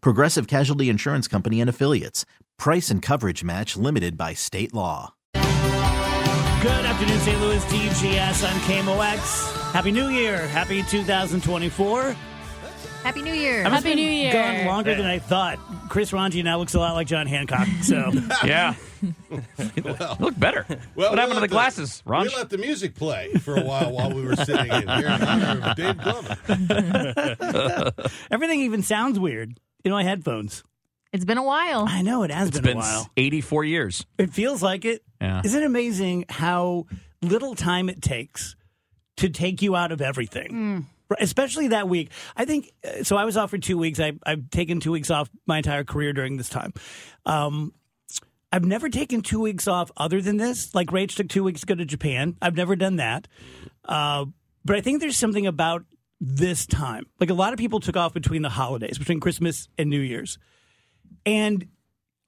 Progressive Casualty Insurance Company and Affiliates. Price and coverage match limited by state law. Good afternoon, St. Louis DGS. I'm KMOX. Happy New Year. Happy 2024. Happy New Year. I must Happy New Year. Gone longer than I thought. Chris Ranji now looks a lot like John Hancock. So Yeah. you look better. Well, what happened to the glasses, Ron? We let the music play for a while while we were sitting in here in honor of Dave Glover. everything even sounds weird in my headphones. It's been a while. I know it has It's been, been a while. 84 years. It feels like it. Yeah. Isn't it amazing how little time it takes to take you out of everything? Right, Especially that week. I think uh, so. I was off for two weeks. I, I've taken two weeks off my entire career during this time. Um, I've never taken two weeks off other than this. Like Rach took two weeks to go to Japan. I've never done that. Uh, but I think there's something about this time. Like a lot of people took off between the holidays, between Christmas and New Year's. And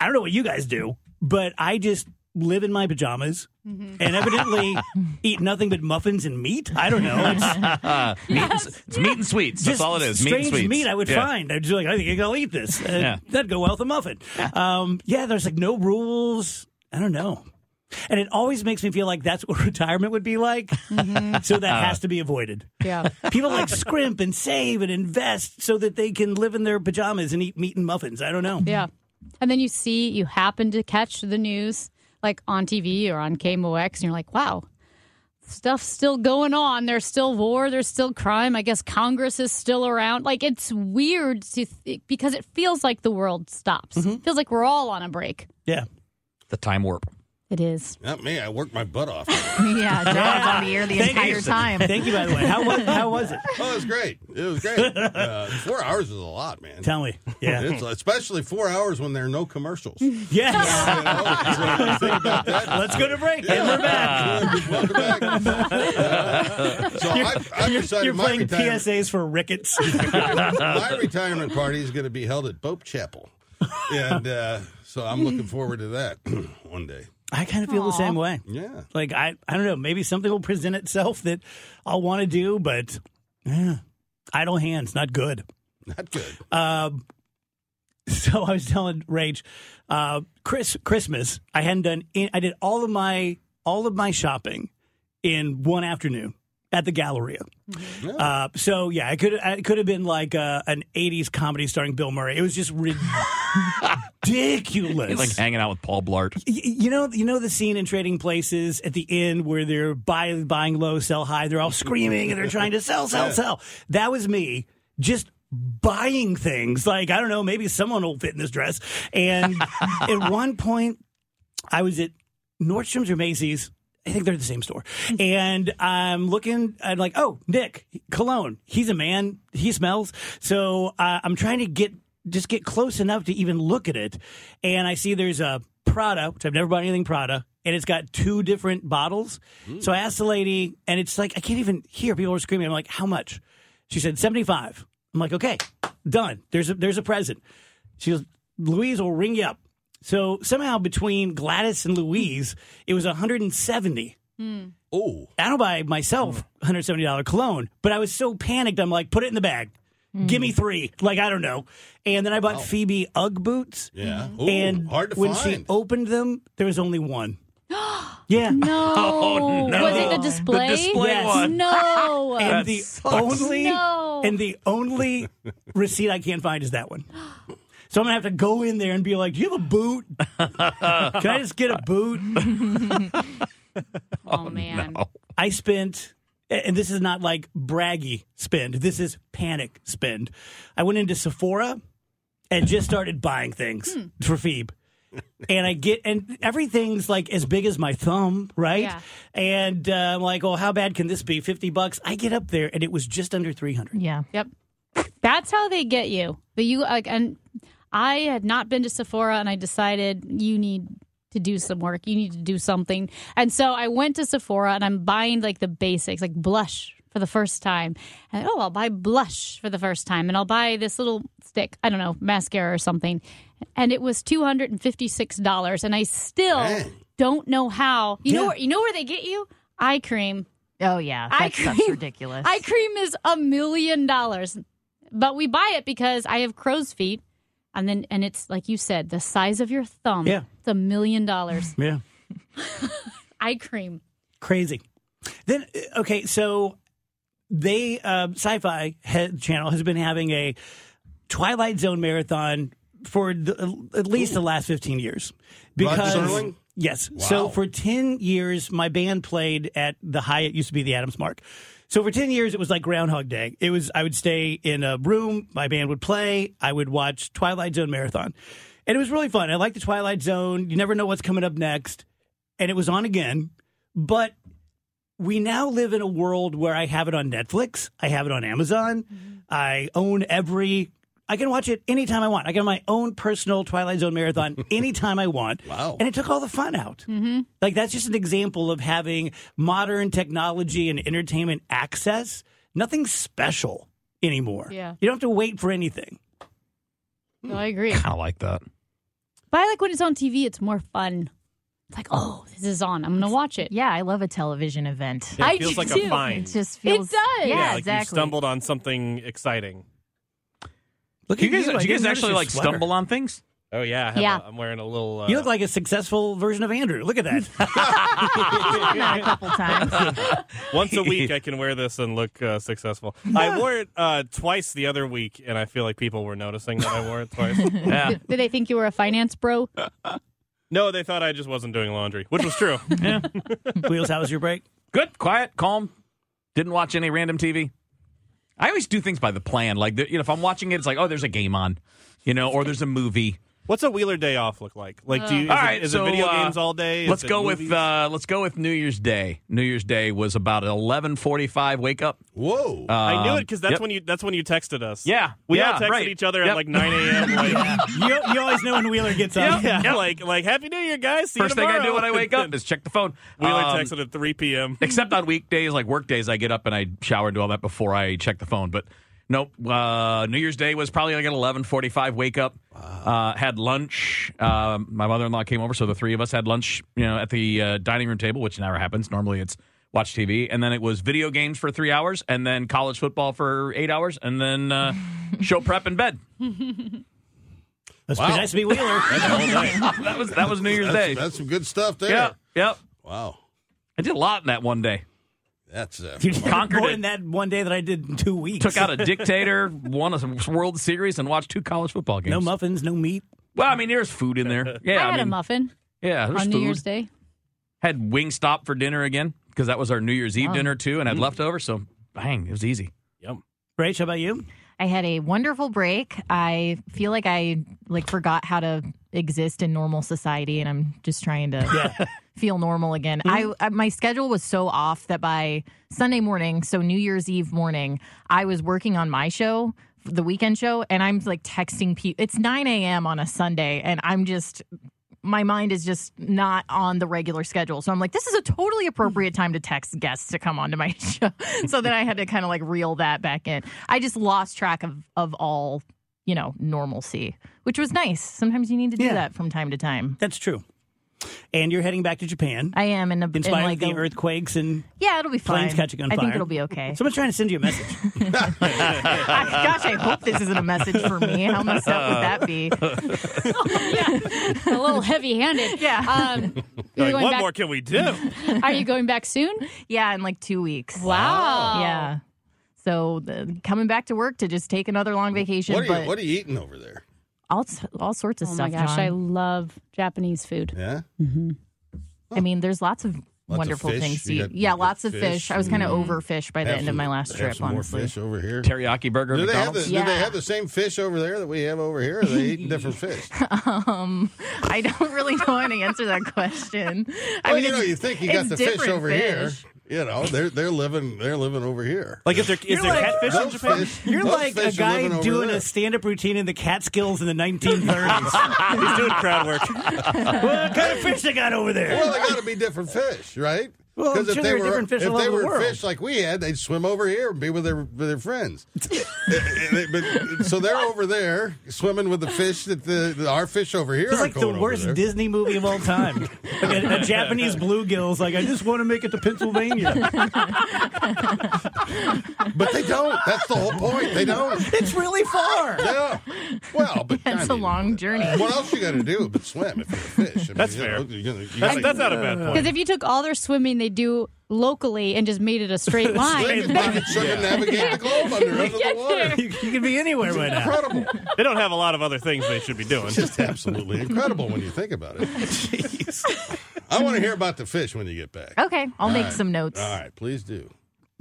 I don't know what you guys do, but I just live in my pajamas and evidently eat nothing but muffins and meat. I don't know. It's Meat and, s- it's meat and sweets. That's all it is. Meat and strange sweets. meat I would Yeah. find. I'd just be like, I think I'll eat this. Uh, Yeah. That'd go well with a muffin. Um, yeah, there's like no rules. I don't know. And it always makes me feel like that's what retirement would be like. Mm-hmm. So that has uh. to be avoided. Yeah. People like scrimp and save and invest so that they can live in their pajamas and eat meat and muffins. I don't know. Yeah. And then you see, you happen to catch the news like on TV or on KMOX, and you're like, wow, stuff's still going on. There's still war. There's still crime. I guess Congress is still around. Like, it's weird to th- because it feels like the world stops. It feels like we're all on a break. Yeah. The time warp. It is. Not me. I worked my butt off. yeah, John's on the air the Thank entire you. time. Thank you, by the way. How was, how was it? Oh, it was great. It was great. Uh, four hours is a lot, man. Tell me. Yeah. It's, especially four hours when there are no commercials. You Yes. know, so think. Let's go to break. And we're back. Welcome back. Uh, so I've, I've decided You're my playing retirement, PSAs for rickets. my retirement party is going to be held at Pope Chapel, and uh, so I'm looking forward to that one day. I kind of feel the same way. Yeah. Like I, I don't know. Maybe something will present itself that I'll want to do, but yeah, idle hands, not good. Not good. Um, so I was telling Rach, uh, Chris, Christmas. I hadn't done. I did all of my all of my shopping in one afternoon at the Galleria. Uh, so yeah, I could it could have been like uh, an '80s comedy starring Bill Murray. It was just ridiculous. He's like hanging out with Paul Blart. Y- you know, you know the scene in Trading Places at the end where they're buy, buying low, sell high. They're all screaming and they're trying to sell, sell, sell. That was me, just buying things. Like I don't know, maybe someone will fit in this dress. And at one point, I was at Nordstrom's or Macy's. I think they're the same store. And I'm looking, I'm like, oh, Nick, cologne. He's a man. He smells. So uh, I'm trying to get, just get close enough to even look at it. And I see there's a Prada, which I've never bought anything Prada, and it's got two different bottles. So I asked the lady, and it's like, I can't even hear. People are screaming. I'm like, how much? She said, 75. I'm like, okay, done. There's a, there's a present. She goes, Louise will ring you up. So somehow between Gladys and Louise, it was 170. Hmm. Oh, I don't buy myself $170 cologne, but I was so panicked. I'm like, put it in the bag. Give me hmm. three. Like, I don't know. And then I bought Phoebe Ugg boots. yeah. Hmm. Ooh, and hard to when find. she opened them, there was only one. yeah. No. Oh, no. Was it the display? The display Yes. one. No. And the only No. and the only receipt I can't find is that one. So I'm gonna have to go in there and be like, "Do you have a boot? Can I just get a boot?" Oh, man. I spent, and this is not like braggy spend. This is panic spend. I went into Sephora and just started buying things Hmm. for Phoebe. and I get and everything's like as big as my thumb, right? Yeah. And uh, I'm like, oh, how bad can this be? Fifty bucks. I get up there and it was just under three hundred. Yeah. Yep. That's how they get you. But you like and I had not been to Sephora and I decided you need to do some work. You need to do something. And so I went to Sephora and I'm buying like the basics, like blush for the first time. And oh, I'll buy blush for the first time and I'll buy this little stick, I don't know, mascara or something. And it was $256 and I still Dang. don't know how. You know where you know where they get you? Eye cream. Oh yeah. Eye That stuff's cream- ridiculous. Eye cream is a million dollars. But we buy it because I have crow's feet. And then and it's like you said, the size of your thumb. Yeah. It's a million dollars. Yeah. Eye cream. Crazy. Then uh, okay, so they uh, Sci-Fi head channel has been having a Twilight Zone marathon for the, at least the last fifteen years. Because Serling? yes, so for ten years, my band played at the Hyatt. Used to be the Adams Mark. So for ten years, it was like Groundhog Day. It was I would stay in a room, my band would play, I would watch Twilight Zone marathon, and it was really fun. I like the Twilight Zone. You never know what's coming up next, and it was on again. But we now live in a world where I have it on Netflix, I have it on Amazon, mm-hmm. I own every. I can watch it anytime I want. I can have my own personal Twilight Zone marathon anytime I want. Wow. And it took all the fun out. Mm-hmm. Like, that's just an example of having modern technology and entertainment access. Nothing special anymore. Yeah. You don't have to wait for anything. So I agree. Kind of like that. But I like when it's on TV, it's more fun. It's like, oh, this is on. I'm gonna watch it. yeah, I love a television event. It I feels do like too. a find. It just feels. It does. Yeah, Yeah, like exactly. you stumbled on something exciting. Look Do you guys, I do you guys actually like sweater. stumble on things? Oh yeah, I have Yeah. A, I'm wearing a little. Uh, You look like a successful version of Andrew. Look at that. I've done that a couple times. once a week I can wear this and look uh, successful. I wore it uh, twice the other week, and I feel like people were noticing that I wore it twice. Yeah. Did, did they think you were a finance bro? no, they thought I just wasn't doing laundry, which was true. yeah. Wheels, how was your break? Good, quiet, calm. Didn't watch any random TV. I always do things by the plan. Like, you know, if I'm watching it, it's like, oh, there's a game on, you know, or there's a movie. What's a Wheeler day off look like? Like, do you, is, All it- right, is so, it video uh, games all day? Is Let's go movies? with uh, let's go with New Year's Day. New Year's Day was about 11:45 wake up. Whoa. I knew Um, it because that's yep. when you that's when you texted us. Yeah, we yeah, all texted right. each other Yep. at like 9 a.m. Like, You, you always know when Wheeler gets up. yeah, Yep. like like Happy New Year, guys. See First you thing I do when I wake up is check the phone. Wheeler Um, texted at 3 p.m. except on weekdays, like work days, I get up and I shower and do all that before I check the phone. But nope, uh, New Year's Day was probably like an eleven forty-five wake up. Uh, had lunch. Um my mother-in-law came over, so the three of us had lunch. You know, at the uh, dining room table, which never happens. Normally, it's watch TV, and then it was video games for three hours, and then college football for eight hours, and then uh, show prep in bed. That's Wow. pretty nice to be Wheeler. that was that was New Year's that's, Day. that's some good stuff there. Yep, yep. Wow. I did a lot in that one day. That's uh, You did Conquered more it. in that one day that I did in two weeks. Took out a dictator, won a World Series, and watched two college football games. no muffins, no meat. Well, I mean, there's food in there. Yeah, I had a muffin yeah, there's on food. New Year's Day. Had Wingstop for dinner again because that was our New Year's Eve Oh. dinner too, and had leftovers. So, bang, it was easy. Yep. Rach, how about you? I had a wonderful break. I feel like I like forgot how to exist in normal society, and I'm just trying to feel normal again. Mm-hmm. I, I my schedule was so off that by Sunday morning, so New Year's Eve morning, I was working on my show, the weekend show, and I'm like texting people. It's 9 a.m. on a Sunday, and I'm just my mind is just not on the regular schedule. So I'm like, this is a totally appropriate time to text guests to come onto my show. so then I had to kind of like reel that back in. I just lost track of of all, you know, normalcy, which was nice. Sometimes you need to do Yeah. that from time to time. That's true. And you're heading back to Japan. I am in a in in spite like of the a- earthquakes and Yeah, it'll be fine. planes catching on I think it'll be okay. someone's trying to send you a message. I- gosh, I hope this isn't a message for me. How messed up would that be? a little heavy-handed. Yeah. Um, Like, going what back- more can we do? Are you going back soon? Yeah, in like two weeks. Wow. Yeah. So the, coming back to work to just take another long vacation. what are but what are you eating over there? All all sorts of Oh stuff. my gosh, John. I love Japanese food. Yeah. I mean, there's lots of of wonderful fish? things. to eat. yeah, lots of fish fish. I was kind of and- over fish by the Have end of my last have trip. some more honestly, fish over here. Teriyaki burger. Do they have the, McDonald's? do they have the same fish over there that we have over here? Or are they eating different fish? um, I don't really know how to answer that question. I well, mean, you know, you think you got the fish over fish. here. You know, they're they're living they're living over here. Like, is there is You're there like- catfish in Those Japan? fish- You're those like a fish are guy living over doing there. a stand-up routine in the Catskills in the 1930s. He's doing crowd work. what kind of fish they got over there? Well, they got to be different fish, right? Well, I'm if they there are were different fish if they the were world. fish like we had, they'd swim over here and be with their with their friends. but, so they're over there swimming with the fish that the, the our fish over here. It's like the worst. Disney movie of all time. Like a, a Japanese bluegill's like, I just want to make it to Pennsylvania. But they don't. That's the whole point. They don't. It's really far. Yeah. Well, but I It's a mean, long journey. What else you got to do but swim if you're a fish? I mean, That's you fair. know, you gotta- you That's, gotta- that's not a bad point. Because if you took all their swimming they do locally and just made it a straight line, Swim and you can the globe under, under the water. You, you can be anywhere right now. Incredible. They don't have a lot of other things they should be doing. Just absolutely incredible when you think about it. I want to hear about the fish when you get back. Okay, I'll make right. some notes. All right, please do.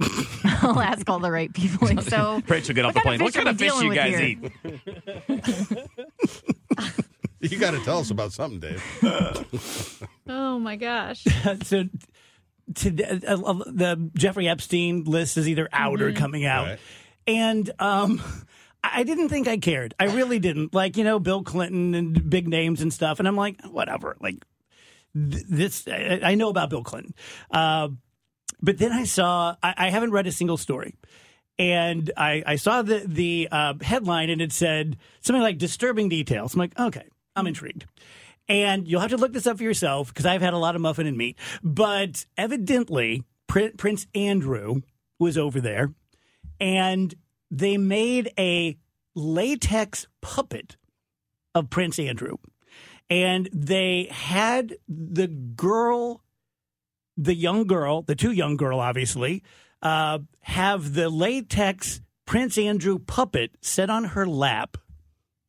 I'll ask all the right people. Like, so, Rachel, get off the plane. What kind of fish fish you guys dealing eat? You got to tell us about something, Dave. oh my gosh. so to, uh, uh, the Jeffrey Epstein list is either out or coming out, Right. and um, I didn't think I cared. I really didn't. Like you know, Bill Clinton and big names and stuff, and I'm like, whatever. Like th- this, I, I know about Bill Clinton, uh, but then I saw. I, I haven't read a single story. And I, I saw the the uh, headline and it said something like disturbing details. I'm like, okay, I'm intrigued. And you'll have to look this up for yourself because I've had a lot of muffin and meat. But evidently, Prince Andrew was over there and they made a latex puppet of Prince Andrew. And they had the girl, the young girl, the two young girl, obviously, uh, have the latex Prince Andrew puppet set on her lap.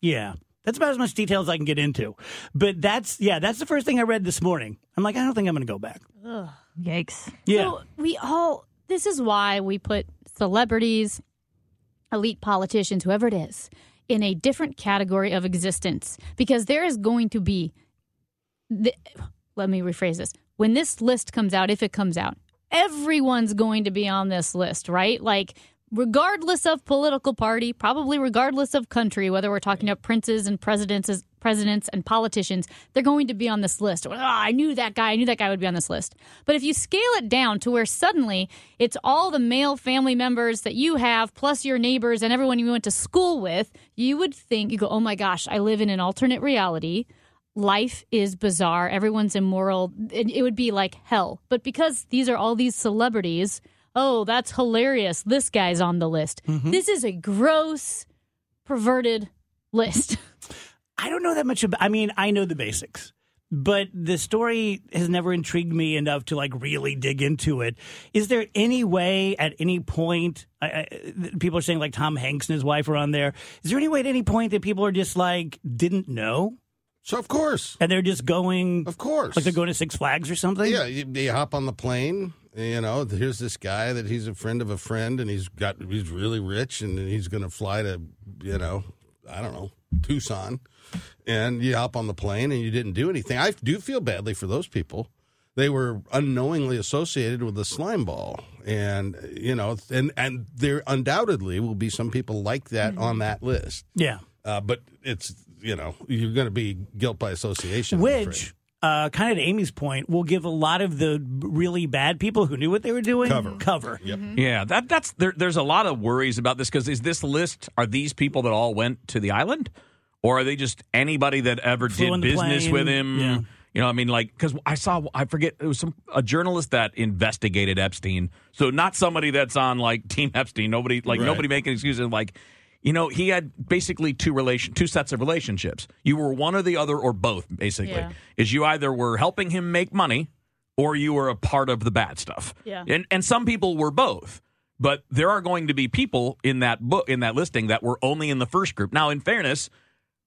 Yeah. That's about as much detail as I can get into. But that's, yeah, that's the first thing I read this morning. I'm like, I don't think I'm going to go back. yikes. Yeah. So we all, this is why we put celebrities, elite politicians, whoever it is, in a different category of existence because there is going to be, the, let me rephrase this. When this list comes out, if it comes out, everyone's going to be on this list, right? Like, regardless of political party, probably regardless of country, whether we're talking about princes and presidents, presidents and politicians, they're going to be on this list. Oh, I knew that guy. I knew that guy would be on this list. But if you scale it down to where suddenly it's all the male family members that you have, plus your neighbors and everyone you went to school with, you would think, you go, oh my gosh, I live in an alternate reality life is bizarre. Everyone's immoral. It, it would be like hell. But because these are all these celebrities, oh, that's hilarious. This guy's on the list. Mm-hmm. This is a gross, perverted list. I don't know that much about. I mean, I know the basics, but the story has never intrigued me enough to like really dig into it. Is there any way at any point I, I, people are saying like Tom Hanks and his wife are on there? Is there any way at any point that people are just like didn't know So of course, and they're just going of course, like they're going to Six Flags or something? Yeah, you, you hop on the plane. You know, here's this guy that he's a friend of a friend, and he's got he's really rich, and he's going to fly to, you know, I don't know, Tucson, and you hop on the plane, and you didn't do anything. I do feel badly for those people. They were unknowingly associated with the slime ball, and you know, and and there undoubtedly will be some people like that on that list. Yeah. Uh, but it's you know you're going to be guilt by association. Which, uh, kind of to Amy's point, will give a lot of the really bad people who knew what they were doing Cover. Cover. Yep. Yeah, that that's there, there's a lot of worries about this because is this list are these people that all went to the island, or are they just anybody that ever Flew did business plane, with him? yeah. You know, I mean, like because I saw I forget it was some a journalist that investigated Epstein, so not somebody that's on like Team Epstein. Nobody like Right. nobody making excuses like. You know, he had basically two relation, two sets of relationships. You were one or the other, or both. Basically, Yeah. is you either were helping him make money, or you were a part of the bad stuff. Yeah. And and some people were both. But there are going to be people in that book in that listing that were only in the first group. Now, in fairness,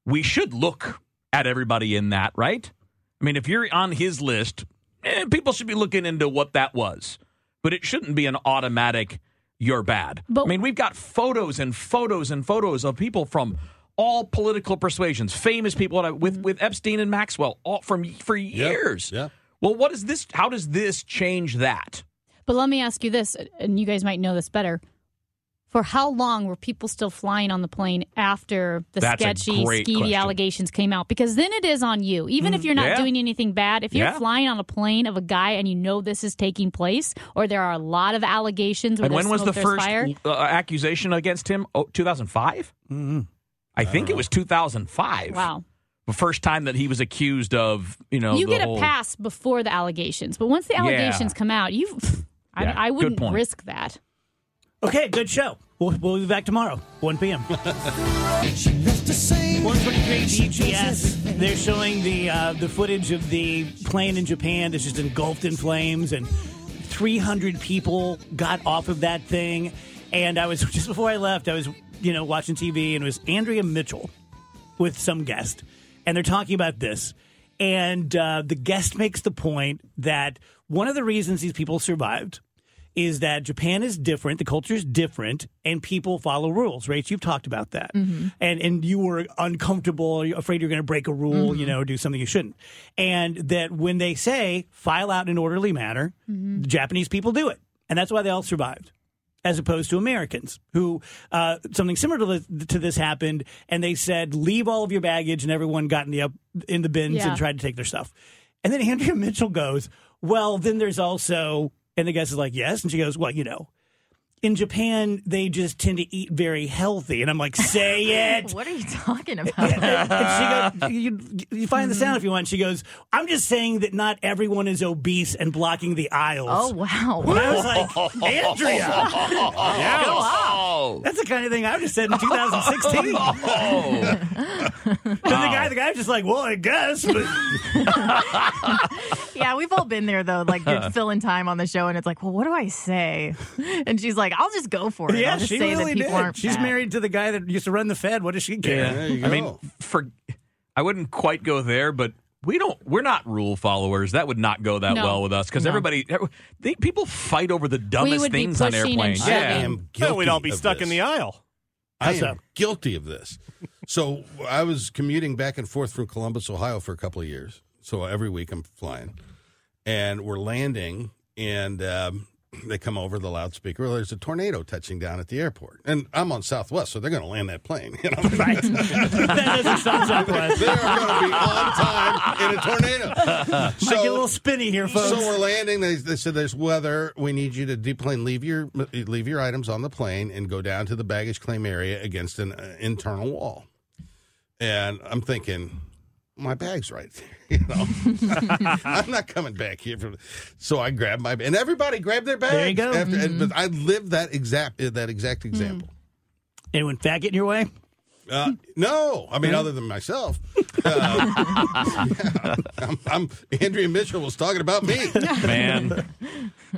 we should look at everybody in that, right? I mean, if you're on his list, eh, people should be looking into what that was, but it shouldn't be an automatic you're bad. But- I mean, we've got photos and photos and photos of people from all political persuasions, famous people with mm-hmm. with Epstein and Maxwell, all from for years. yeah. Well, what is this? How does this change that? But let me ask you this, and you guys might know this better. For how long were people still flying on the plane after the That's sketchy, skeevy question. allegations came out? Because then it is on you. Even if you're not yeah. doing anything bad, if you're Yeah. flying on a plane of a guy and you know this is taking place, or there are a lot of allegations where And when was the first fire, uh, accusation against him? Oh, 2005? Mm-hmm. I think it was 2005. wow. The first time that he was accused of, you know, you the get whole- a pass before the allegations, but once the Yeah. allegations come out, you, I, Yeah, I wouldn't risk that. Okay, good show. We'll, we'll be back tomorrow, 1 p.m. 123 DGS. They're showing the uh, the footage of the plane in Japan that's just engulfed in flames, and 300 people got off of that thing. And I was just before I left, I was you know watching TV, and it was Andrea Mitchell with some guest, and they're talking about this. And uh, the guest makes the point that one of the reasons these people survived is that Japan is different, the culture is different, and people follow rules. Right? You've talked about that, mm-hmm. and and you were uncomfortable, afraid you're going to break a rule, you mm-hmm. know, do something you shouldn't, and that when they say file out in an orderly manner, mm-hmm. the Japanese people do it, and that's why they all survived as opposed to Americans who uh, something similar to this, to this happened, and they said leave all of your baggage, and everyone got in the up in the bins Yeah. and tried to take their stuff. And then Andrea Mitchell goes, "Well, then there's also," and the guest is like, "Yes," and she goes, "Well, you know." In Japan, they just tend to eat very healthy, and I'm like, "Say it." What are you talking about? and she goes, you, you find the sound if you want. She goes, I'm just saying that not everyone is obese and blocking the aisles. oh wow. And I was like, Andrea, Oh. that's the kind of thing I would have said in 2016. And the guy, the guy just like, well, I guess, but Yeah, we've all been there though. Like you're filling time on the show, and it's like, well, what do I say? And she's like, I'll just go for it. yeah, I'll just she say really that people did. aren't. She's fat." married to the guy that used to run the Fed. What does she care? There I mean, for I wouldn't quite go there, but we don't. We're not rule followers. That would not go that No. well with us because No. everybody, they, people fight over the dumbest would be things on pushing and airplanes. shoving. I Yeah, am guilty. Well, we'd all be of stuck this. in the aisle. I How am guilty of this. So I was commuting back and forth from Columbus, Ohio, for a couple of years. So every week I'm flying, and we're landing, and um, they come over the loudspeaker. Well, there's a tornado touching down at the airport, and I'm on Southwest, so they're going to land that plane. You know, Right. that doesn't Southwest. they are going to be on time in a tornado. Might get a little spinny here, folks. So we're landing. They, they said there's weather. We need you to deplane, leave your leave your items on the plane, and go down to the baggage claim area against an uh, internal wall. And I'm thinking, my bag's right there. You know, I'm not coming back here. From, so I grabbed my and everybody grabbed their bags. There you go. After, and, but mm-hmm. I lived that exact that exact mm. example. Anyone fat get in your way? Uh, no, I mean other than myself. Uh, yeah, I'm, I'm Andrea Mitchell was talking about me. man.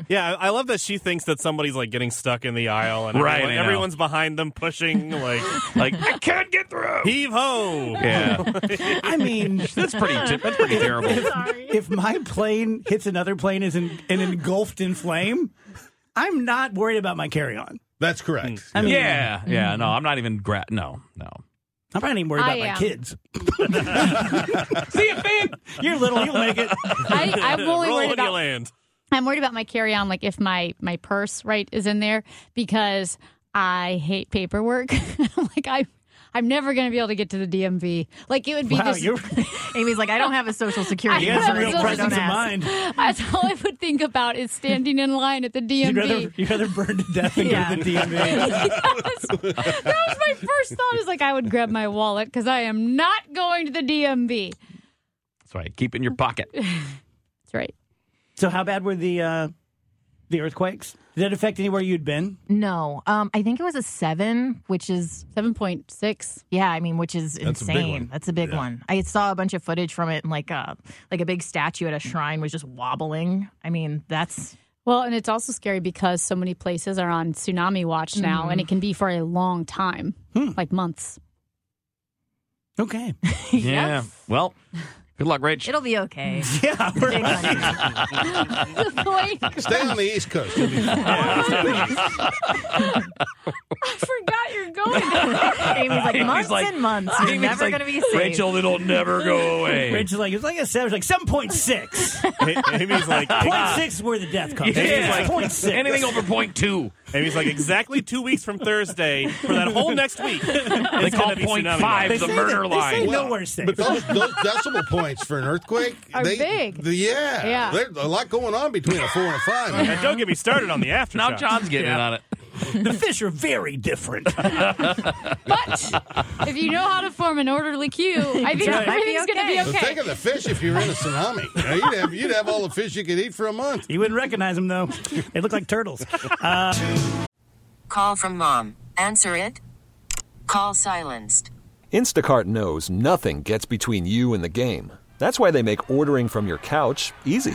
Yeah, I I love that she thinks that somebody's like getting stuck in the aisle and Right, everyone- I know. everyone's behind them pushing like Like I can't get through. heave ho. Yeah, I mean, that's pretty. That's pretty terrible. if my plane hits another plane is in, and engulfed in flame, I'm not worried about my carry on. That's correct. Hmm. I mean, Yeah, yeah. Hmm. No, I'm not even. Gra- no, no. I'm not even worried about my am. kids. See you, babe. You're little, you'll make it. I, I'm only Roll worried when you about land. I'm worried about my carry on, like if my my purse right is in there because I hate paperwork. like I. I'm never going to be able to get to the DMV. Like it would be Wow, this. you're, Amy's like, I don't have a social security I you got some have number. real so so presence of mind. That's all I would think about is standing in line at the You'd rather, DMV. you'd rather burn to death than Yeah. go to the DMV. that was my first thought. Is like I would grab my wallet because I am not going to the DMV. That's right. Keep it in your pocket. That's right. So, how bad were the uh, the earthquakes? Did that affect anywhere you'd been? No, um, I think it was a seven, which is Seven point six. yeah, I mean, which is That's a big insane. one. That's a big Yeah. one. I saw a bunch of footage from it, and like a like a big statue at a shrine was just wobbling. I mean, that's Well, and it's also scary because so many places are on tsunami watch now, and it mm-hmm. can be for a long time, hmm. like months. Okay. Yeah. Well, good luck, Rach. It'll be okay. Yeah. Big money. Wait, Stay on the East Coast. You'll be fine. I forgot you're going there. Amy's like months like- and months. You're Amy's never like, going to be safe. Rachel, it'll never go away. Rachel's like, it's like a seven, like 7.6. Amy's like, Point ah. six is where the death comes. Yeah. It's point six. Anything over point two. Amy's like exactly two weeks from Thursday for that whole next week. They call point five They the say murder that- they line. say nowhere safe. But those, those decimal points for an earthquake Are they, big. the- yeah, Yeah. There's a lot going on between a four and a five. And don't get me started on the aftershocks. now John's getting in on it. The fish are very different. But if you know how to form an orderly queue, I think right. everything's going to be But okay. think of the fish if you're in a tsunami. You know, you'd, have, you'd have all the fish you could eat for a month. you wouldn't recognize them though. They look like turtles. Uh, Call from mom. Answer it. Call silenced. Instacart knows nothing gets between you and the game. That's why they make ordering from your couch easy.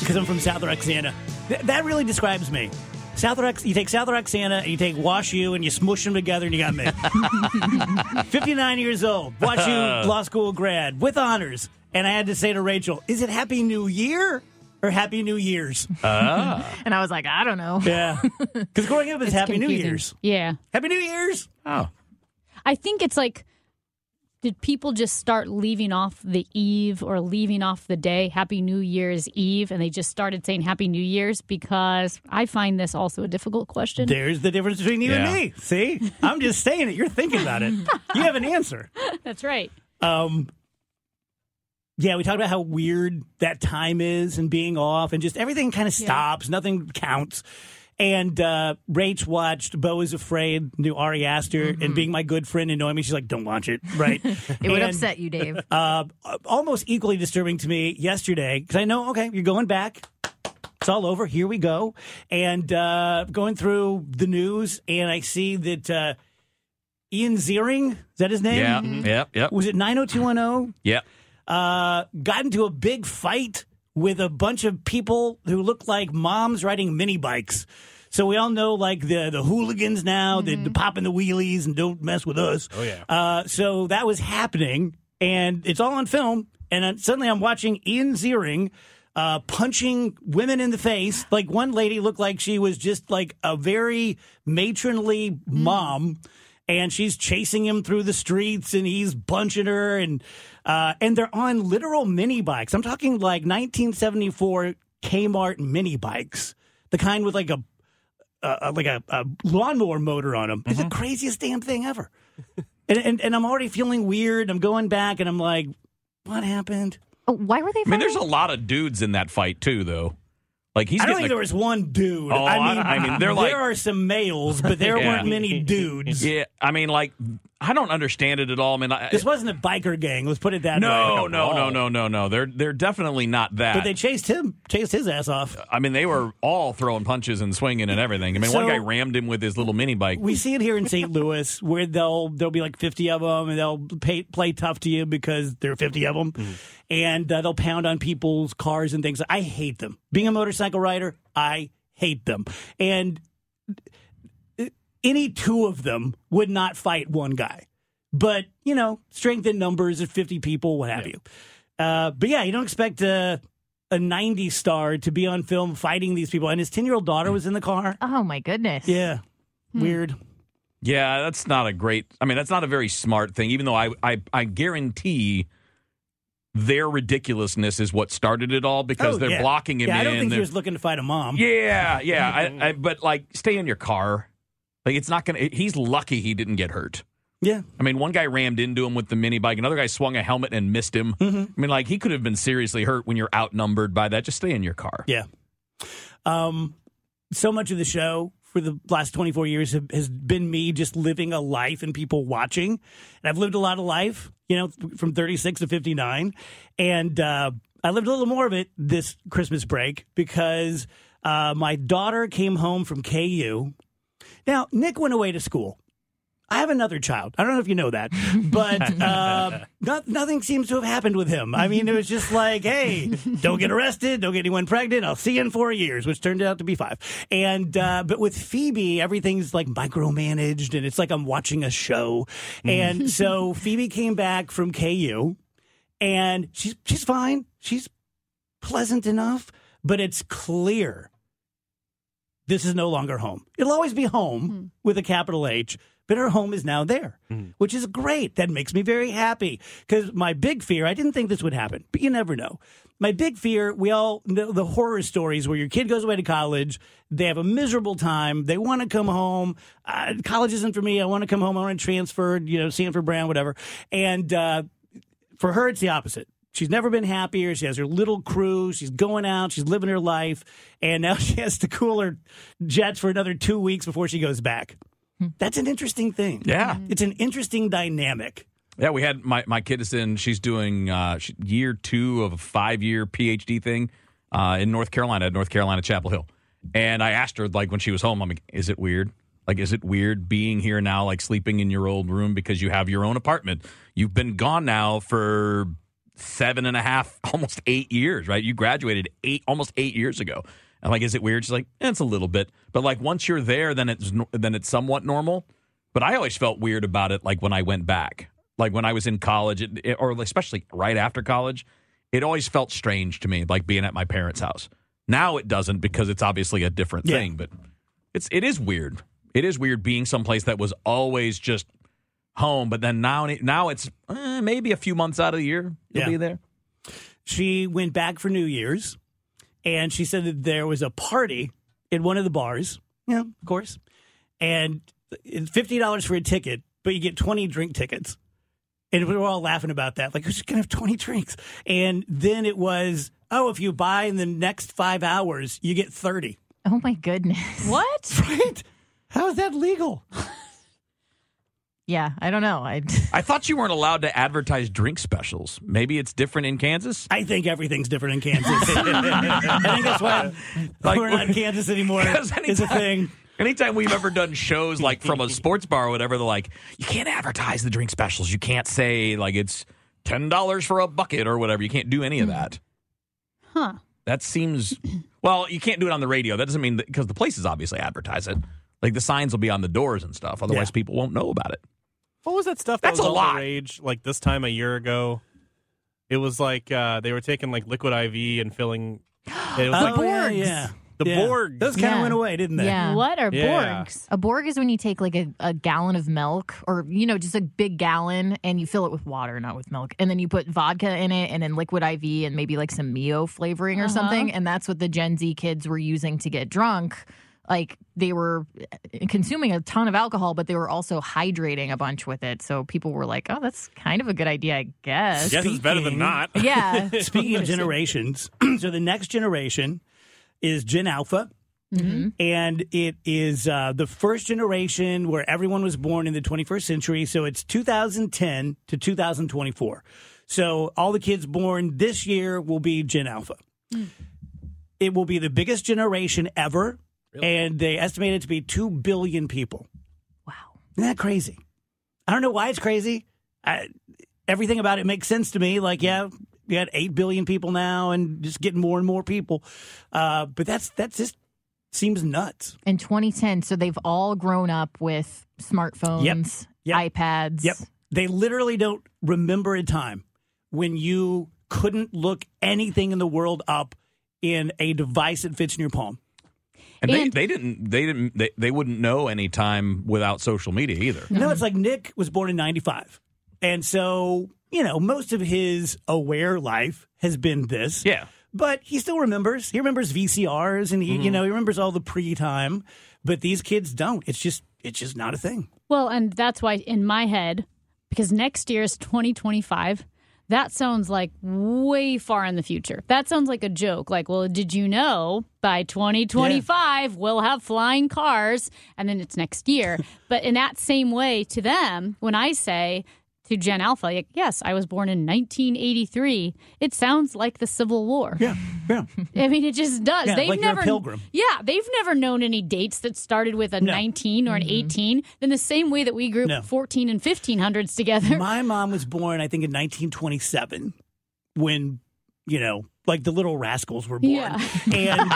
because I'm from South Roxana. Th- that really describes me. South Rex, you take South Roxana and you take Wash U and you smush them together and you got me. 59 years old, Wash U uh. law school grad with honors. And I had to say to Rachel, is it Happy New Year or Happy New Year's? Ah. And I was like, I don't know. Yeah. Because growing up, it's, Happy New confusing. Year's. Yeah. Happy New Year's. Oh. I think it's like, did people just start leaving off the eve or leaving off the day, Happy New Year's Eve, and they just started saying Happy New Year's? Because I find this also a difficult question. There's the difference between you Yeah. and me. See? I'm just saying it. You're thinking about it. You have an answer. That's right. Um, yeah, we talked about how weird that time is and being off, and just everything kind of stops. Nothing counts. And uh, Rach watched Beau is Afraid, new Ari Aster, and being my good friend and knowing me, she's like, don't watch it, right? It would upset you, Dave. Uh, almost equally disturbing to me yesterday, because I know, okay, you're going back. It's all over. Here we go. And uh, going through the news, and I see that uh, Ian Ziering, is that his name? Yeah. Yep. Yep. Was it 90210? Yeah. uh, got into a big fight with a bunch of people who look like moms riding mini bikes. So we all know like the the hooligans now, the, the popping the wheelies and don't mess with us. Oh, yeah. Uh, so that was happening, and it's all on film. And then suddenly I'm watching Ian Ziering. Uh, punching women in the face. Like one lady looked like she was just like a very matronly mom, and she's chasing him through the streets, and he's punching her, and uh, and they're on literal mini bikes. I'm talking like 1974 Kmart mini bikes, the kind with like a uh, like a, a lawnmower motor on them. It's the craziest damn thing ever. and, and and I'm already feeling weird. I'm going back, and I'm like, what happened? Why were they? I mean, there's a lot of dudes in that fight too, though. Like he's I don't think a- there was one dude. Oh, I I- mean, I mean, they're like- there are some males, but there Yeah. weren't many dudes. Yeah, I mean, like I don't understand it at all. I mean, I, This wasn't a biker gang. Let's put it that way. no, no, no, no, no, no. They're they're definitely not that. But they chased him, chased his ass off. I mean, they were all throwing punches and swinging and everything. I mean, one guy rammed him with his little mini bike. We see it here in St. Louis, where they'll there'll be like fifty of them, and they'll pay, play tough to you because there are fifty of them, and uh, they'll pound on people's cars and things. I hate them. Being a motorcycle rider, I hate them, and any two of them would not fight one guy. But you know, strength in numbers of fifty people, what have you. Uh, but yeah, you don't expect a a '90s star to be on film fighting these people, and his ten year old daughter was in the car. Oh my goodness. Yeah, weird. Yeah, that's not a great. I mean, that's not a very smart thing. Even though I, I, I guarantee their ridiculousness is what started it all because Oh, they're yeah. blocking him Yeah, I don't in. think he They're- was looking to fight a mom. yeah, yeah. I, I, but like, stay in your car. Like, it's not gonna. He's lucky he didn't get hurt. Yeah. I mean, one guy rammed into him with the mini bike. Another guy swung a helmet and missed him. Mm-hmm. I mean, like he could have been seriously hurt when you're outnumbered by that. Just stay in your car. Yeah. Um, so much of the show for the last 24 years have, has been me just living a life and people watching. And I've lived a lot of life, you know, from 36 to 59. And uh, I lived a little more of it this Christmas break because uh, my daughter came home from KU. Now, Nick went away to school. I have another child. I don't know if you know that, but uh, not, nothing seems to have happened with him. I mean, it was just like, hey, don't get arrested, don't get anyone pregnant. I'll see you in four years, which turned out to be five. And uh, but with Phoebe, everything's like micromanaged, and it's like I'm watching a show. And so Phoebe came back from KU, and she's she's fine. She's pleasant enough, but it's clear this is no longer home. It'll always be home with a capital H, but her home is now there, which is great. That makes me very happy because my big fear, I didn't think this would happen, but you never know. My big fear, we all know the horror stories where your kid goes away to college, they have a miserable time, they want to come home. Uh, college isn't for me. I want to come home. I want to transfer, you know, Sanford Brown, whatever. And uh, for her, it's the opposite. She's never been happier. She has her little crew. She's going out. She's living her life. And now she has to cool her jets for another two weeks before she goes back. That's an interesting thing. Yeah. It's an interesting dynamic. Yeah, we had my my kid is in. She's doing uh, she, year two of a five year PhD thing uh, in North Carolina at North Carolina Chapel Hill. And I asked her like when she was home, I'm like, is it weird? Like, is it weird being here now, like sleeping in your old room because you have your own apartment? You've been gone now for seven and a half, almost eight years, right? You graduated eight, almost eight years ago. I'm like, is it weird? She's like, eh, it's a little bit, but like once you're there, then it's then it's somewhat normal. But I always felt weird about it, like when I went back, like when I was in college, it, or especially right after college, it always felt strange to me, like being at my parents' house. Now it doesn't because it's obviously a different Yeah. thing, but it's it is weird. It is weird being someplace that was always just home, but then now now it's eh, maybe a few months out of the year you'll Yeah. be there. She went back for New Year's and she said that there was a party in one of the bars. Yeah, of course. And it's $50 for a ticket, but you get 20 drink tickets. And we were all laughing about that. Like, who's going to have 20 drinks? And then it was, oh, if you buy in the next five hours, you get 30. Oh my goodness. What? Right? How is that legal? Yeah, I don't know. I I thought you weren't allowed to advertise drink specials. Maybe it's different in Kansas. I think everything's different in Kansas. I think that's why Like- we're not in Kansas anymore. Because It's a anytime- thing. Anytime we've ever done shows like from a sports bar or whatever, they're like, you can't advertise the drink specials. You can't say like it's ten dollars for a bucket or whatever. You can't do any of that. Huh. That seems well. You can't do it on the radio. That doesn't mean because the places obviously advertise it. Like the signs will be on the doors and stuff. Otherwise, Yeah. people won't know about it. What was that stuff that That's was a all lot. rage like this time a year ago? It was like uh, they were taking like liquid IV and filling. It was Oh, like yeah, Borgs. yeah. The Yeah. Borgs. Those kind of Yeah. went away, didn't they? Yeah. What are Yeah. Borgs? A Borg is when you take like a, a gallon of milk or, you know, just a big gallon and you fill it with water, not with milk. And then you put vodka in it and then liquid IV and maybe like some Mio flavoring or Uh-huh. something. And that's what the Gen Z kids were using to get drunk. Like they were eh, consuming a ton of alcohol, but they were also hydrating a bunch with it. So people were like, oh, that's kind of a good idea, I I guess. guess it's better than not. Yeah. Speaking of generations, so the next generation is Gen Alpha, mm-hmm. and it is uh, the first generation where everyone was born in the 21st century. So it's 2010 to 2024. So all the kids born this year will be Gen Alpha. Hmm. It will be the biggest generation ever, and they estimate it to be 2 billion people. Wow. Isn't that crazy? I don't know why it's crazy. I, everything about it makes sense to me. Like, yeah, we got 8 billion people now and just getting more and more people. Uh, but that's that's just seems nuts. In 2010, so they've all grown up with smartphones, Yep. iPads. Yep. They literally don't remember a time when you couldn't look anything in the world up in a device that fits in your palm. And, they, And- they didn't they didn't they, they wouldn't know any time without social media either. No, it's like Nick was born in 95. And so, you know, most of his aware life has been this. Yeah. But he still remembers. He remembers VCRs and he, you mm-hmm. know, he remembers all the pre-time. But these kids don't. It's just it's just not a thing. Well, and that's why in my head, because next year is 2025, that sounds like way far in the future. That sounds like a joke. Like, well, did you know by 2025 we'll have flying cars? And then it's next year. but in that same way, to them, when I say to Gen Alpha, like, yes, I was born in 1983, it sounds like the Civil War. Yeah. Yeah. I mean, it just does. Yeah, they've like you're a never, pilgrim. Yeah, they've never known any dates that started with a No. 19 or an mm-hmm. 18. Then the same way that we group No. 14 and 1500s together. My mom was born, I think, in 1927 when, you know, like the little rascals were born. Yeah. And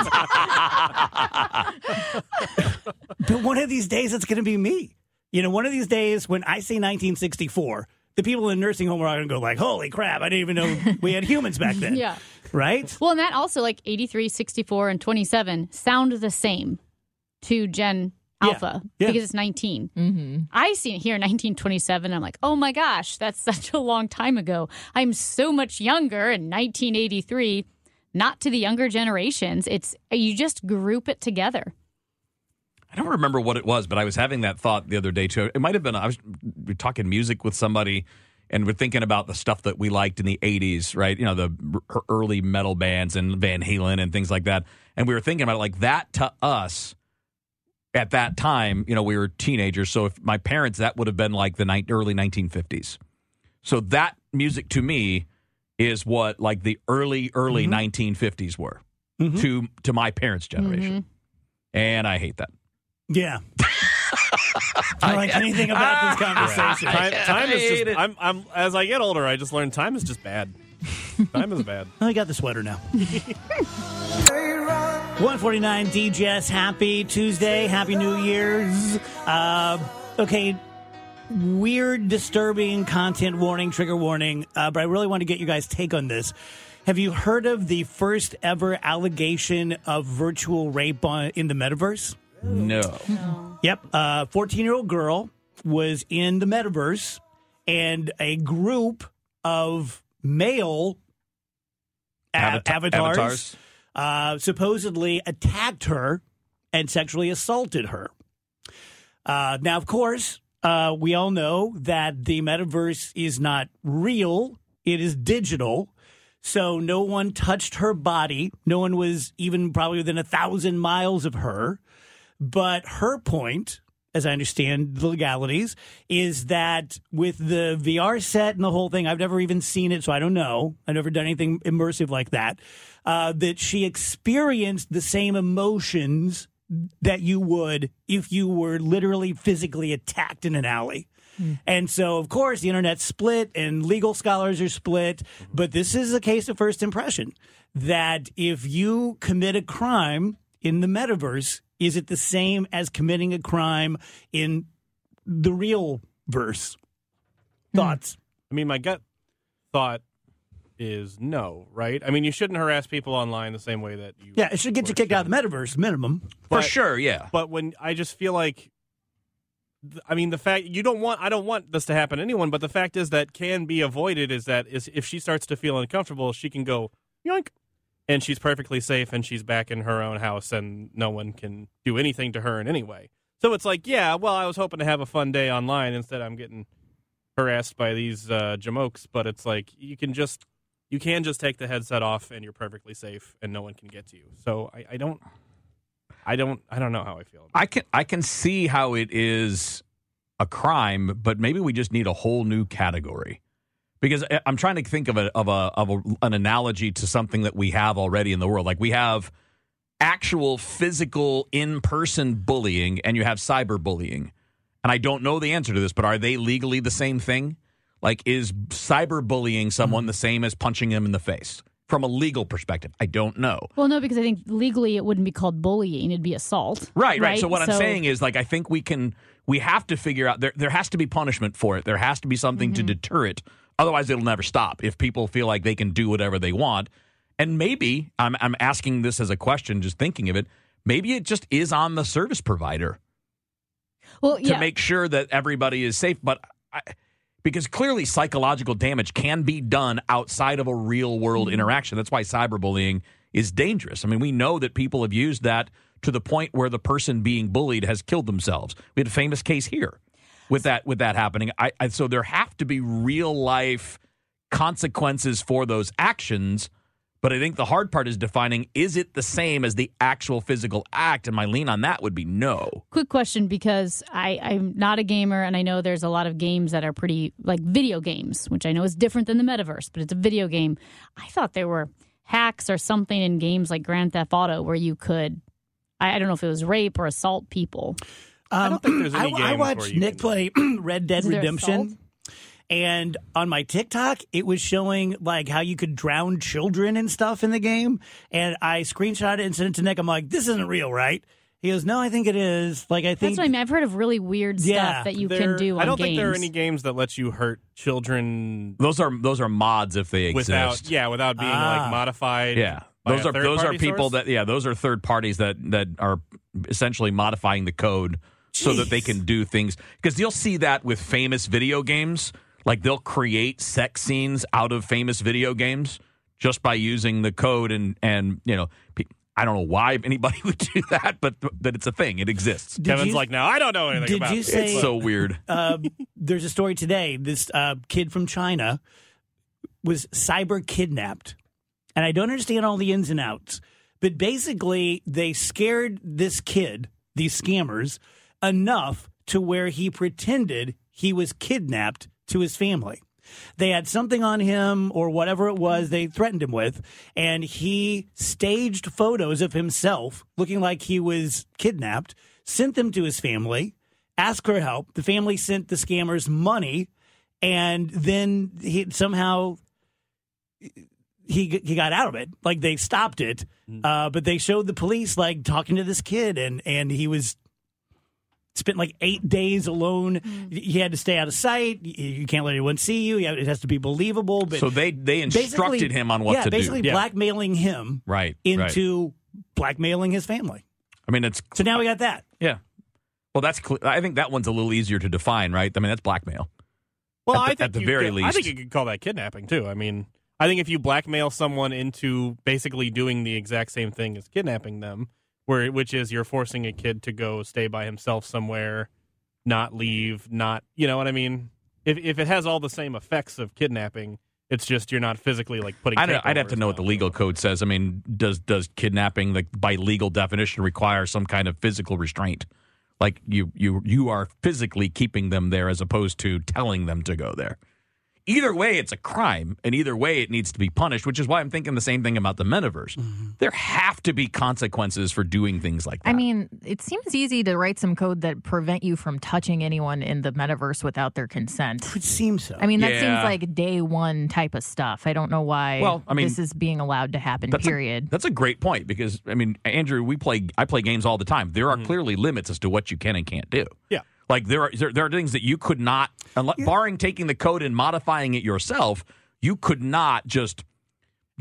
but one of these days it's going to be me. You know, one of these days when I say 1964, the people in the nursing home are going to go like, "Holy crap, I didn't even know we had humans back then." yeah. Right? Well, and that also like 83, 64, and 27 sound the same to Gen Yeah. Alpha Yeah. because it's 19. Mm-hmm. I see it here 1927. I'm like, oh my gosh, that's such a long time ago. I'm so much younger in 1983. Not to the younger generations. It's you just group it together. I don't remember what it was, but I was having that thought the other day too. It might have been I was talking music with somebody, and we're thinking about the stuff that we liked in the '80s, right? You know, the early metal bands and Van Halen and things like that. And we were thinking about it like that to us at that time. You know, we were teenagers, so if my parents, that would have been like the ni- early 1950s. So that music to me is what like the early early mm-hmm. 1950s were mm-hmm. to to my parents' generation, mm-hmm. and I hate that. Yeah. I don't like anything about this conversation. Time, time is just. I'm, I'm. As I get older, I just learn time is just bad. time is bad. I got the sweater now. 149 DGS. Happy Tuesday. Happy New Year's. Uh, okay. Weird, disturbing content warning, trigger warning. Uh, but I really want to get you guys' take on this. Have you heard of the first ever allegation of virtual rape on, in the metaverse? No. Yep. A 14 year old girl was in the metaverse, and a group of male a- Avata- avatars, avatars. Uh, supposedly attacked her and sexually assaulted her. Uh, now, of course, uh, we all know that the metaverse is not real, it is digital. So no one touched her body. No one was even probably within a thousand miles of her. But her point, as I understand the legalities, is that with the VR set and the whole thing, I've never even seen it, so I don't know. I've never done anything immersive like that. Uh, that she experienced the same emotions that you would if you were literally physically attacked in an alley. And so, of course, the internet split and legal scholars are split. But this is a case of first impression that if you commit a crime in the metaverse, is it the same as committing a crime in the real verse? Hmm. Thoughts? I mean, my gut thought is no, right? I mean, you shouldn't harass people online the same way that you. Yeah, it should get you kicked out of the metaverse, minimum. For sure, yeah. But when I just feel like, I mean, the fact you don't want, I don't want this to happen to anyone. But the fact is that can be avoided. Is that is if she starts to feel uncomfortable, she can go yoink, and she's perfectly safe, and she's back in her own house, and no one can do anything to her in any way. So it's like, yeah, well, I was hoping to have a fun day online. Instead, I'm getting harassed by these uh, jamokes. But it's like you can just. You can just take the headset off and you're perfectly safe and no one can get to you. So I, I don't I don't. I don't know how I feel. I can I can see how it is a crime, but maybe we just need a whole new category. Because I- I'm trying to think of a of a of a, an analogy to something that we have already in the world. Like we have actual physical in person bullying, and you have cyberbullying. And I don't know the answer to this, but are they legally the same thing? Like, is cyberbullying someone mm-hmm. the same as punching them in the face? From a legal perspective, I don't know. Well, no, because I think legally it wouldn't be called bullying; it'd be assault. Right, right. So what I'm saying is like I think we can we have to figure out there there has to be punishment for it. There has to be something to mm-hmm. deter it. Otherwise it'll never stop if people feel like they can do whatever they want. And maybe I'm I'm asking this as a question just thinking of it, maybe it just is on the service provider well, to yeah, make sure that everybody is safe, but I, because clearly psychological damage can be done outside of a real world Mm-hmm. interaction. That's why cyberbullying is dangerous. I mean, we know that people have used that to the point where the person being bullied has killed themselves. We had a famous case here with that with that happening. I, I so there have to be real life consequences for those actions. But I think the hard part is defining is it the same as the actual physical act? And my lean on that would be no. quick question because I, I'm not a gamer and I know there's a lot of games that are pretty like video games, which I know is different than the metaverse, but it's a video game. I thought there were hacks or something in games like Grand Theft Auto where you could, I, I don't know if it was rape or assault people. I don't think there's any Um, I, I watched Nick play Red Dead Is Redemption. And on my TikTok, it was showing like how you could drown children and stuff in the game. And I screenshot it and sent it to Nick. I'm like, this isn't real, right? He goes, no, I think it is. Like, I think That's what I mean. I've heard of really weird stuff that you There- can do on I don't games. think there are any games that let you hurt children Those are those are mods if they exist. without, yeah, without being Ah. like modified. Yeah. by Those a are those are third-party people source? that yeah, those are third parties that that are essentially modifying the code so that they can do things because you'll see that with famous video games like they'll create sex scenes out of famous video games just by using the code and and you know I don't know why anybody would do that but but it's a thing it exists Did Kevin's you- like, no, I don't know anything Did about you this." say- it's so weird uh, there's a story today. This uh, kid from China was cyber kidnapped, and I don't understand all the ins and outs. But basically, they scared this kid, these scammers, enough to where he pretended he was kidnapped to his family. They had something on him or whatever it was they threatened him with, and he staged photos of himself looking like he was kidnapped, sent them to his family, asked for help. The family sent the scammers money, and then he somehow he he got out of it. Like they stopped it, uh, but they showed the police like talking to this kid, and and he was spent like eight days alone. Mm-hmm. He had to stay out of sight. You you can't let anyone see you. You It has to be believable. But so they they instructed him on what yeah, to basically do Yeah. blackmailing him right right. into blackmailing his family. I mean it's So now we got that. yeah well that's cl- I think that one's a little easier to define right I mean that's blackmail Well, At the- I think at the you very could- I think you could call that kidnapping too. I mean, I think if you blackmail someone into basically doing the exact same thing as kidnapping them, where which is you're forcing a kid to go stay by himself somewhere, not leave, not you know what I mean. If if it has all the same effects of kidnapping, it's just you're not physically like putting. I'd, I'd have to know what the legal code says. I mean, does does kidnapping, like by legal definition, require some kind of physical restraint? Like you you you are physically keeping them there as opposed to telling them to go there. Either way, it's a crime, and either way, it needs to be punished. Which is why I'm thinking the same thing about the metaverse. Mm-hmm. There have to be consequences for doing things like that. I mean, it seems easy to write some code that prevent you from touching anyone in the metaverse without their consent. It seems so. I mean, that Yeah. seems like day one type of stuff. I don't know why Well, I mean, this is being allowed to happen, That's a- period. that's a great point because I mean, Andrew, we play I play games all the time. There are mm-hmm. clearly limits as to what you can and can't do. Yeah. Like there are there, there are things that you could not, unless, barring taking the code and modifying it yourself, you could not just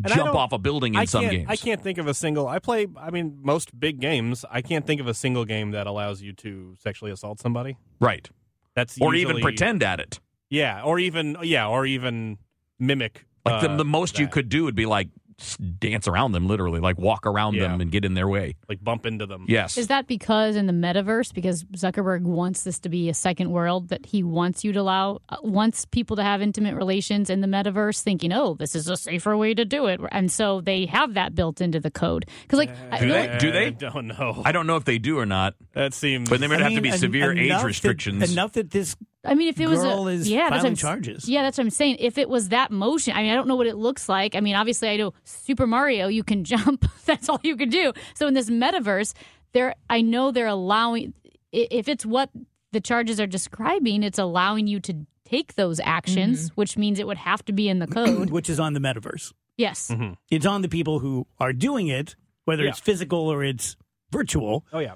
And jump off a building in I some games. I can't think of a single. I play. I mean, most big games. I can't think of a single game that allows you to sexually assault somebody. right, That's or even pretend at it. Yeah, or even yeah, or even mimic. Like the, uh, the most you could do would be like dance around them, literally, like walk around Yeah. them and get in their way. Like bump into them. Yes. Is that because in the metaverse, because Zuckerberg wants this to be a second world, that he wants you to allow, uh, wants people to have intimate relations in the metaverse, thinking, oh, this is a safer way to do it. And so they have that built into the code. Because, like, I- do the they? only- Do they? I don't know. I don't know if they do or not. That seems. But there would I have to mean, be en- severe age enough that- restrictions. enough that this I mean, if it was girl a, is yeah, that's what filing I'm, charges. Yeah, that's what I'm saying. If it was that motion, I mean, I don't know what it looks like. I mean, obviously, I know Super Mario, you can jump. that's all you can do. So in this metaverse, there, I know they're allowing. If it's what the charges are describing, it's allowing you to take those actions, Mm-hmm. which means it would have to be in the code. which is on the metaverse. yes. It's on the people who are doing it, whether Yeah. it's physical or it's virtual. Oh yeah.